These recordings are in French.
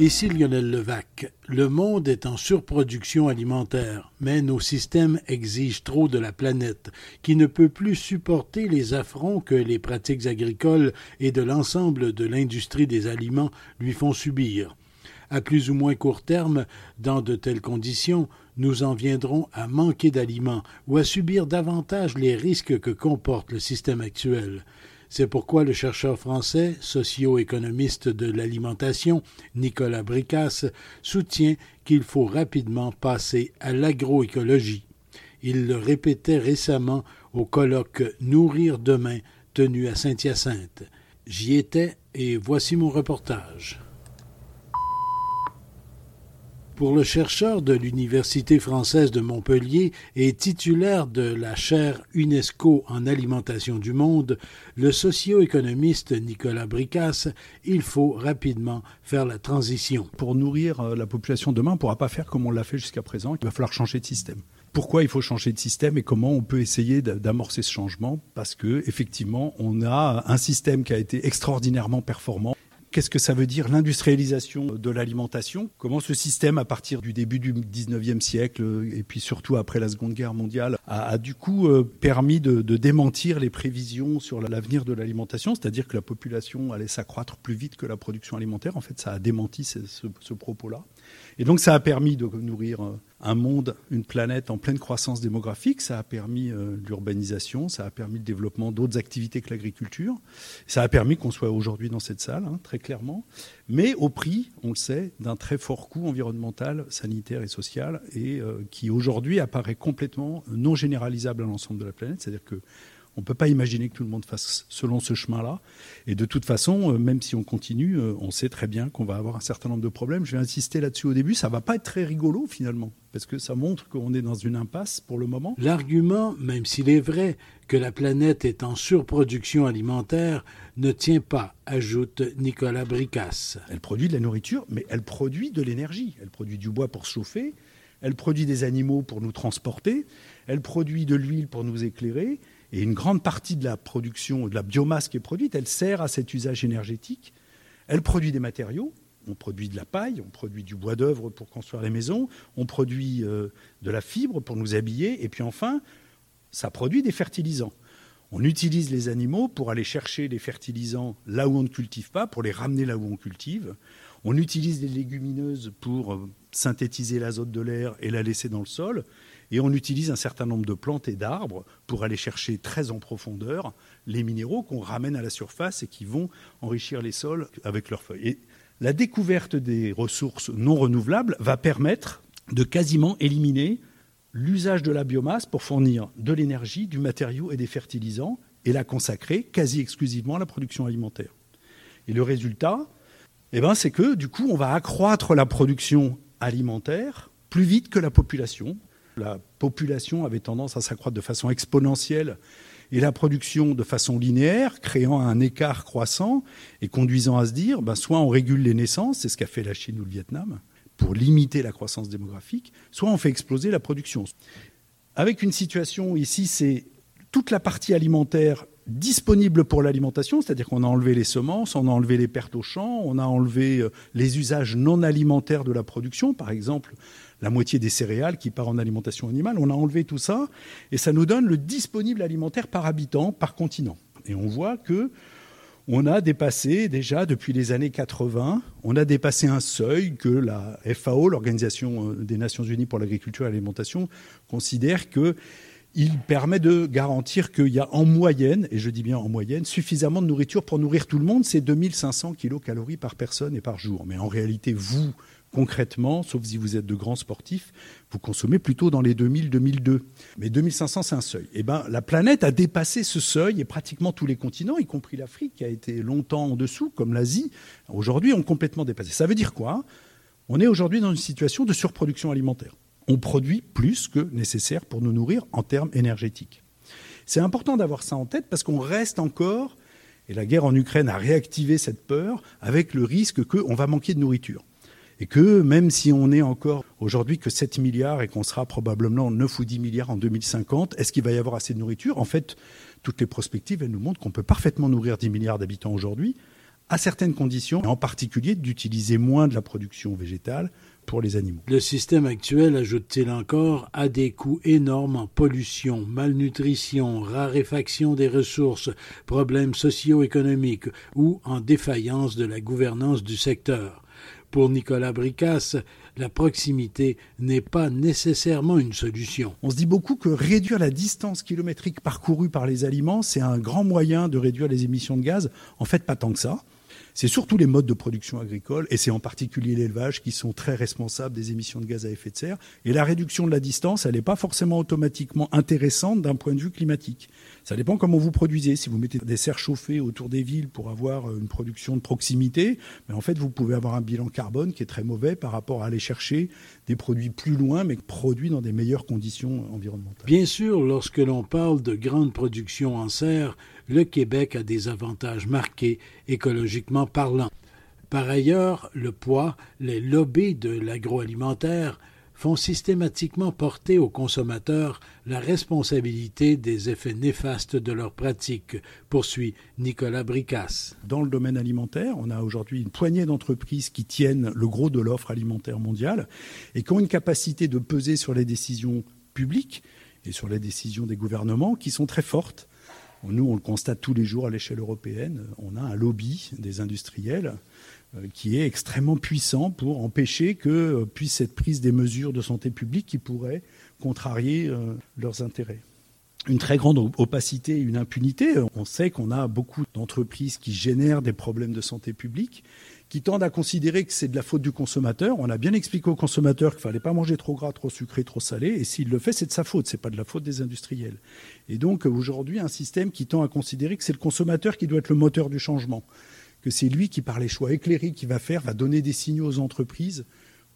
Ici Lionel Levac. Le monde est en surproduction alimentaire, mais nos systèmes exigent trop de la planète, qui ne peut plus supporter les affronts que les pratiques agricoles et de l'ensemble de l'industrie des aliments lui font subir. À plus ou moins court terme, dans de telles conditions, nous en viendrons à manquer d'aliments ou à subir davantage les risques que comporte le système actuel. C'est pourquoi le chercheur français, socio-économiste de l'alimentation, Nicolas Bricasse, soutient qu'il faut rapidement passer à l'agroécologie. Il le répétait récemment au colloque Nourrir demain tenu à Saint-Hyacinthe. J'y étais et voici mon reportage. Pour le chercheur de l'Université française de Montpellier et titulaire de la chaire UNESCO en alimentation du monde, le socio-économiste Nicolas Bricasse, il faut rapidement faire la transition. Pour nourrir euh, la population demain, on ne pourra pas faire comme on l'a fait jusqu'à présent. Il va falloir changer de système pourquoi il faut changer de système et comment on peut essayer d'amorcer ce changement? Parce que effectivement on a un système qui a été extraordinairement performant Qu'est-ce que ça veut dire l'industrialisation de l'alimentation? Comment ce système, à partir du début du 19e siècle et puis surtout après la Seconde Guerre mondiale, a, du coup euh, permis de, démentir les prévisions sur l'avenir de l'alimentation, c'est-à-dire que la population allait s'accroître plus vite que la production alimentaire. En fait, ça a démenti ce propos-là. Et donc ça a permis de nourrir euh, un monde, une planète en pleine croissance démographique, ça a permis euh, l'urbanisation, ça a permis le développement d'autres activités que l'agriculture, ça a permis qu'on soit aujourd'hui dans cette salle, hein, très clairement, mais au prix, on le sait, d'un très fort coût environnemental, sanitaire et social, et euh, qui aujourd'hui apparaît complètement non généralisable à l'ensemble de la planète, c'est-à-dire que on ne peut pas imaginer que tout le monde fasse selon ce chemin-là. Et de toute façon, euh, même si on continue, euh, on sait très bien qu'on va avoir un certain nombre de problèmes. Je vais insister là-dessus au début. Ça va pas être très rigolo finalement, parce que ça montre qu'on est dans une impasse pour le moment. L'argument, même s'il est vrai que la planète est en surproduction alimentaire, ne tient pas, ajoute Nicolas Bricasse. Elle produit de la nourriture, mais elle produit de l'énergie. Elle produit du bois pour chauffer. Elle produit des animaux pour nous transporter. Elle produit de l'huile pour nous éclairer et une grande partie de la production, de la biomasse qui est produite, elle sert à cet usage énergétique. Elle produit des matériaux. On produit de la paille, on produit du bois d'œuvre pour construire les maisons, on produit euh, de la fibre pour nous habiller, et puis enfin, ça produit des fertilisants. On utilise les animaux pour aller chercher les fertilisants là où on ne cultive pas, pour les ramener là où on cultive. On utilise les légumineuses pour euh, synthétiser l'azote de l'air et la laisser dans le sol. Et on utilise un certain nombre de plantes et d'arbres pour aller chercher très en profondeur les minéraux qu'on ramène à la surface et qui vont enrichir les sols avec leurs feuilles. Et la découverte des ressources non renouvelables va permettre de quasiment éliminer l'usage de la biomasse pour fournir de l'énergie, du matériau et des fertilisants et la consacrer quasi exclusivement à la production alimentaire. Et le résultat, eh ben, c'est que du coup, on va accroître la production alimentaire plus vite que la population. La population avait tendance à s'accroître de façon exponentielle et la production de façon linéaire, créant un écart croissant et conduisant à se dire, ben, soit on régule les naissances, c'est ce qu'a fait la Chine ou le Vietnam, pour limiter la croissance démographique, soit on fait exploser la production. Avec une situation ici, c'est toute la partie alimentaire disponible pour l'alimentation, c'est-à-dire qu'on a enlevé les semences, on a enlevé les pertes au champ, on a enlevé euh, les usages non alimentaires de la production, par exemple la moitié des céréales qui part en alimentation animale. On a enlevé tout ça et ça nous donne le disponible alimentaire par habitant, par continent. Et on voit que on a dépassé déjà depuis les années 80, on a dépassé un seuil que la FAO, l'Organisation euh, des Nations Unies pour l'agriculture et l'alimentation, considère que il permet de garantir qu'il y a en moyenne, et je dis bien en moyenne, suffisamment de nourriture pour nourrir tout le monde. C'est 2500 kilocalories par personne et par jour. Mais en réalité, vous, concrètement, sauf si vous êtes de grands sportifs, vous consommez plutôt dans les 2000-2002. Mais 2500, c'est un seuil. Eh ben, la planète a dépassé ce seuil et pratiquement tous les continents, y compris l'Afrique, qui a été longtemps en dessous, comme l'Asie, aujourd'hui ont complètement dépassé. Ça veut dire quoi? On est aujourd'hui dans une situation de surproduction alimentaire. on produit plus que nécessaire pour nous nourrir en termes énergétiques. C'est important d'avoir ça en tête parce qu'on reste encore, et la guerre en Ukraine a réactivé cette peur, avec le risque qu'on va manquer de nourriture. Et que même si on est encore aujourd'hui que 7 milliards et qu'on sera probablement 9 ou 10 milliards en 2050, est-ce qu'il va y avoir assez de nourriture? En fait, toutes les prospectives, elles nous montrent qu'on peut parfaitement nourrir 10 milliards d'habitants aujourd'hui, à certaines conditions, et en particulier d'utiliser moins de la production végétale pour les animaux. Le système actuel, ajoute-t-il encore, a des coûts énormes en pollution, malnutrition, raréfaction des ressources, problèmes socio-économiques ou en défaillance de la gouvernance du secteur. Pour Nicolas Bricasse, la proximité n'est pas nécessairement une solution. On se dit beaucoup que réduire la distance kilométrique parcourue par les aliments, c'est un grand moyen de réduire les émissions de gaz. En fait, pas tant que ça c'est surtout les modes de production agricole, et c'est en particulier l'élevage, qui sont très responsables des émissions de gaz à effet de serre. Et la réduction de la distance, elle n'est pas forcément automatiquement intéressante d'un point de vue climatique. Ça dépend comment vous produisez. Si vous mettez des serres chauffées autour des villes pour avoir une production de proximité, mais en fait, vous pouvez avoir un bilan carbone qui est très mauvais par rapport à aller chercher des produits plus loin, mais produits dans des meilleures conditions environnementales. Bien sûr, lorsque l'on parle de grande production en serre, le Québec a des avantages marqués écologiquement parlant. Par ailleurs, le poids, les lobbies de l'agroalimentaire font systématiquement porter aux consommateurs la responsabilité des effets néfastes de leurs pratiques, poursuit Nicolas Bricasse. Dans le domaine alimentaire, on a aujourd'hui une poignée d'entreprises qui tiennent le gros de l'offre alimentaire mondiale et qui ont une capacité de peser sur les décisions publiques et sur les décisions des gouvernements qui sont très fortes nous, on le constate tous les jours à l'échelle européenne. On a un lobby des industriels euh, qui est extrêmement puissant pour empêcher que euh, puisse être prise des mesures de santé publique qui pourraient contrarier euh, leurs intérêts. Une très grande opacité et une impunité. On sait qu'on a beaucoup d'entreprises qui génèrent des problèmes de santé publique qui tendent à considérer que c'est de la faute du consommateur. On a bien expliqué au consommateur qu'il fallait pas manger trop gras, trop sucré, trop salé, et s'il le fait, c'est de sa faute, ce n'est pas de la faute des industriels. Et donc aujourd'hui, un système qui tend à considérer que c'est le consommateur qui doit être le moteur du changement, que c'est lui qui, par les choix éclairés qu'il va faire, va donner des signaux aux entreprises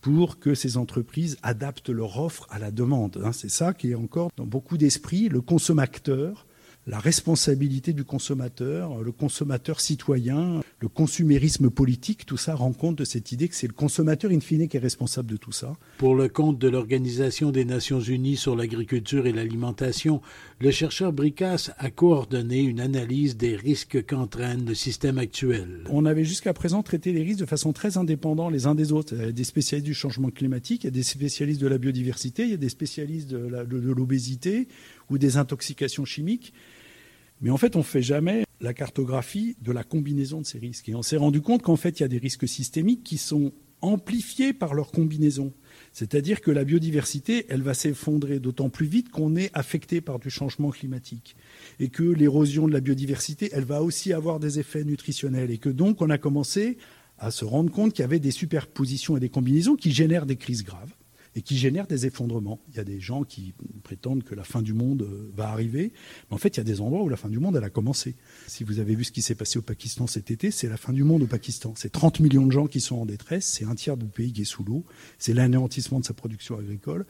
pour que ces entreprises adaptent leur offre à la demande. Hein. C'est ça qui est encore dans beaucoup d'esprits. Le consommateur la responsabilité du consommateur, le consommateur citoyen, le consumérisme politique, tout ça rend compte de cette idée que c'est le consommateur in fine qui est responsable de tout ça. Pour le compte de l'Organisation des Nations Unies sur l'agriculture et l'alimentation, le chercheur Bricasse a coordonné une analyse des risques qu'entraîne le système actuel. On avait jusqu'à présent traité les risques de façon très indépendante les uns des autres. Il y a des spécialistes du changement climatique, il y a des spécialistes de la biodiversité, il y a des spécialistes de l'obésité ou des intoxications chimiques. Mais en fait, on ne fait jamais la cartographie de la combinaison de ces risques. Et on s'est rendu compte qu'en fait, il y a des risques systémiques qui sont amplifiés par leur combinaison. C'est-à-dire que la biodiversité, elle va s'effondrer d'autant plus vite qu'on est affecté par du changement climatique. Et que l'érosion de la biodiversité, elle va aussi avoir des effets nutritionnels. Et que donc, on a commencé à se rendre compte qu'il y avait des superpositions et des combinaisons qui génèrent des crises graves et qui génère des effondrements. Il y a des gens qui prétendent que la fin du monde euh, va arriver, mais en fait, il y a des endroits où la fin du monde, elle a commencé. Si vous avez vu ce qui s'est passé au Pakistan cet été, c'est la fin du monde au Pakistan. C'est 30 millions de gens qui sont en détresse, c'est un tiers du pays qui est sous l'eau, c'est l'anéantissement de sa production agricole.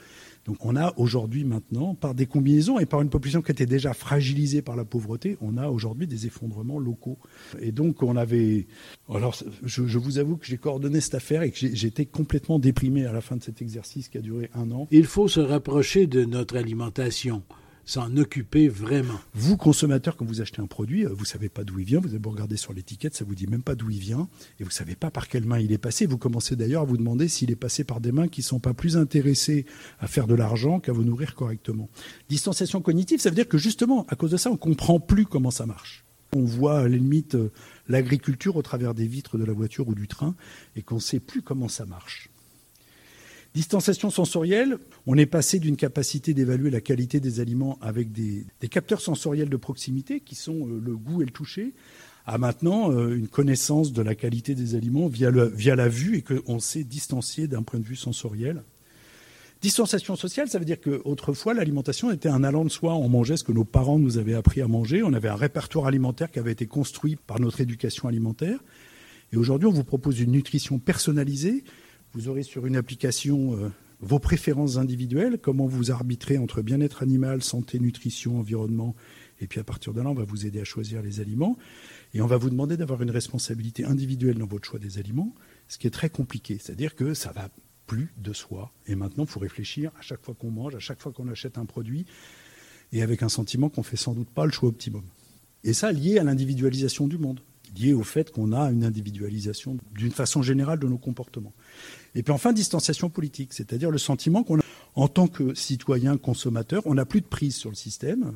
Donc on a aujourd'hui maintenant, par des combinaisons et par une population qui était déjà fragilisée par la pauvreté, on a aujourd'hui des effondrements locaux. Et donc on avait... Alors je, vous avoue que j'ai coordonné cette affaire et que j'étais complètement déprimé à la fin de cet exercice qui a duré un an. Il faut se rapprocher de notre alimentation s'en occuper vraiment. Vous, consommateur, quand vous achetez un produit, euh, vous ne savez pas d'où il vient, vous avez regarder sur l'étiquette, ça vous dit même pas d'où il vient, et vous ne savez pas par quelle main il est passé. Vous commencez d'ailleurs à vous demander s'il est passé par des mains qui ne sont pas plus intéressées à faire de l'argent qu'à vous nourrir correctement. Distanciation cognitive, ça veut dire que justement, à cause de ça, on ne comprend plus comment ça marche. On voit à la limite euh, l'agriculture au travers des vitres de la voiture ou du train et qu'on ne sait plus comment ça marche. Distanciation sensorielle, on est passé d'une capacité d'évaluer la qualité des aliments avec des, capteurs sensoriels de proximité qui sont euh, le goût et le toucher, à maintenant euh, une connaissance de la qualité des aliments via, via la vue et qu'on sait distancier d'un point de vue sensoriel. Distanciation sociale, ça veut dire qu'autrefois, l'alimentation était un allant de soi. On mangeait ce que nos parents nous avaient appris à manger. On avait un répertoire alimentaire qui avait été construit par notre éducation alimentaire. Et aujourd'hui, on vous propose une nutrition personnalisée vous aurez sur une application euh, vos préférences individuelles, comment vous arbitrez entre bien-être animal, santé, nutrition, environnement, et puis à partir de là, on va vous aider à choisir les aliments, et on va vous demander d'avoir une responsabilité individuelle dans votre choix des aliments, ce qui est très compliqué. C'est-à-dire que ça va plus de soi, et maintenant, il faut réfléchir à chaque fois qu'on mange, à chaque fois qu'on achète un produit, et avec un sentiment qu'on fait sans doute pas le choix optimum. Et ça lié à l'individualisation du monde, lié au fait qu'on a une individualisation d'une façon générale de nos comportements. Et puis enfin, distanciation politique, c'est-à-dire le sentiment qu'on a, en tant que citoyen consommateur, on n'a plus de prise sur le système.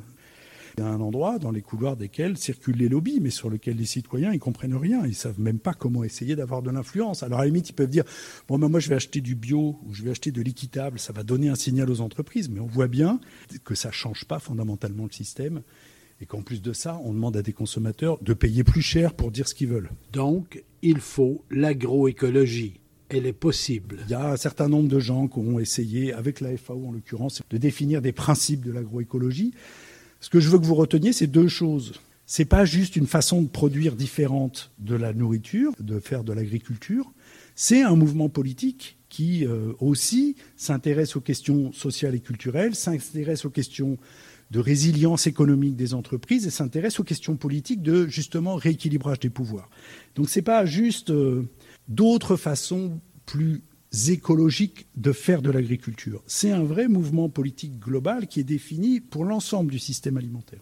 Il y a un endroit dans les couloirs desquels circulent les lobbies, mais sur lequel les citoyens ils comprennent rien, ils savent même pas comment essayer d'avoir de l'influence. Alors à la limite, ils peuvent dire bon ben moi je vais acheter du bio ou je vais acheter de l'équitable, ça va donner un signal aux entreprises, mais on voit bien que ça change pas fondamentalement le système et qu'en plus de ça, on demande à des consommateurs de payer plus cher pour dire ce qu'ils veulent. Donc, il faut l'agroécologie. Elle est possible. Il y a un certain nombre de gens qui ont essayé, avec la FAO en l'occurrence, de définir des principes de l'agroécologie. Ce que je veux que vous reteniez, c'est deux choses. C'est pas juste une façon de produire différente de la nourriture, de faire de l'agriculture. C'est un mouvement politique qui euh, aussi s'intéresse aux questions sociales et culturelles, s'intéresse aux questions de résilience économique des entreprises et s'intéresse aux questions politiques de justement rééquilibrage des pouvoirs. Donc ce n'est pas juste euh, d'autres façons plus écologiques de faire de l'agriculture. C'est un vrai mouvement politique global qui est défini pour l'ensemble du système alimentaire.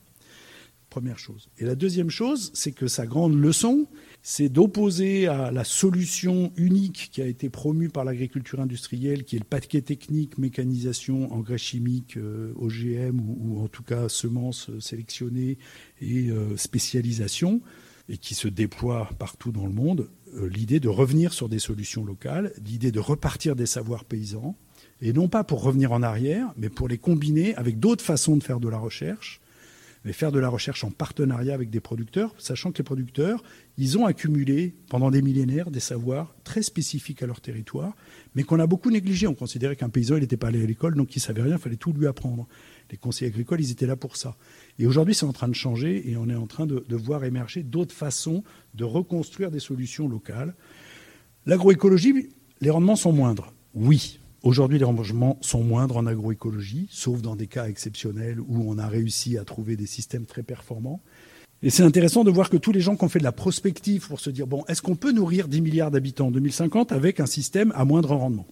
Première chose. Et la deuxième chose, c'est que sa grande leçon, c'est d'opposer à la solution unique qui a été promue par l'agriculture industrielle, qui est le paquet technique, mécanisation, engrais chimiques, euh, OGM ou, en tout cas semences sélectionnées et euh, spécialisation, et qui se déploie partout dans le monde, euh, l'idée de revenir sur des solutions locales, l'idée de repartir des savoirs paysans, et non pas pour revenir en arrière, mais pour les combiner avec d'autres façons de faire de la recherche mais faire de la recherche en partenariat avec des producteurs, sachant que les producteurs, ils ont accumulé pendant des millénaires des savoirs très spécifiques à leur territoire, mais qu'on a beaucoup négligé. On considérait qu'un paysan, il n'était pas allé à l'école, donc il savait rien, il fallait tout lui apprendre. Les conseillers agricoles, ils étaient là pour ça. Et aujourd'hui, c'est en train de changer et on est en train de, de voir émerger d'autres façons de reconstruire des solutions locales. L'agroécologie, les rendements sont moindres. Oui, Aujourd'hui, les remboursements sont moindres en agroécologie, sauf dans des cas exceptionnels où on a réussi à trouver des systèmes très performants. Et c'est intéressant de voir que tous les gens qui ont fait de la prospective pour se dire, bon, est-ce qu'on peut nourrir 10 milliards d'habitants en 2050 avec un système à moindre rendement?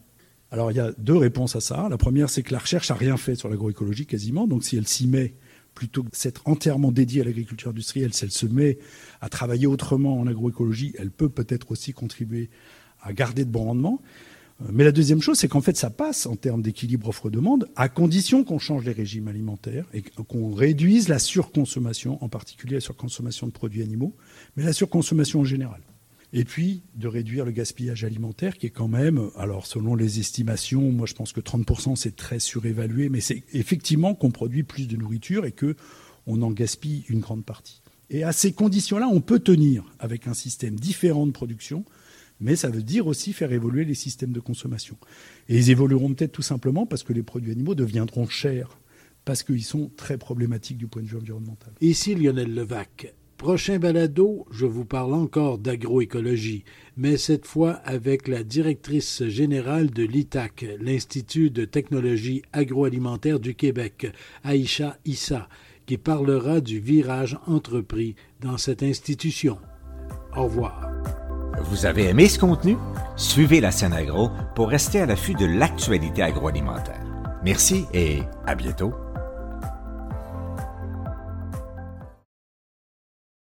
Alors, il y a deux réponses à ça. La première, c'est que la recherche n'a rien fait sur l'agroécologie quasiment. Donc, si elle s'y met, plutôt que d'être entièrement dédiée à l'agriculture industrielle, si elle se met à travailler autrement en agroécologie, elle peut peut-être aussi contribuer à garder de bons rendements. Mais la deuxième chose, c'est qu'en fait, ça passe en termes d'équilibre offre-demande, à condition qu'on change les régimes alimentaires et qu'on réduise la surconsommation, en particulier la surconsommation de produits animaux, mais la surconsommation en général. Et puis, de réduire le gaspillage alimentaire, qui est quand même, alors selon les estimations, moi je pense que 30% c'est très surévalué, mais c'est effectivement qu'on produit plus de nourriture et qu'on en gaspille une grande partie. Et à ces conditions-là, on peut tenir avec un système différent de production, mais ça veut dire aussi faire évoluer les systèmes de consommation. Et ils évolueront peut-être tout simplement parce que les produits animaux deviendront chers, parce qu'ils sont très problématiques du point de vue environnemental. Ici Lionel Levac. Prochain balado, je vous parle encore d'agroécologie, mais cette fois avec la directrice générale de l'ITAC, l'Institut de technologie agroalimentaire du Québec, Aïcha Issa, qui parlera du virage entrepris dans cette institution. Au revoir. Vous avez aimé ce contenu? Suivez la scène agro pour rester à l'affût de l'actualité agroalimentaire. Merci et à bientôt.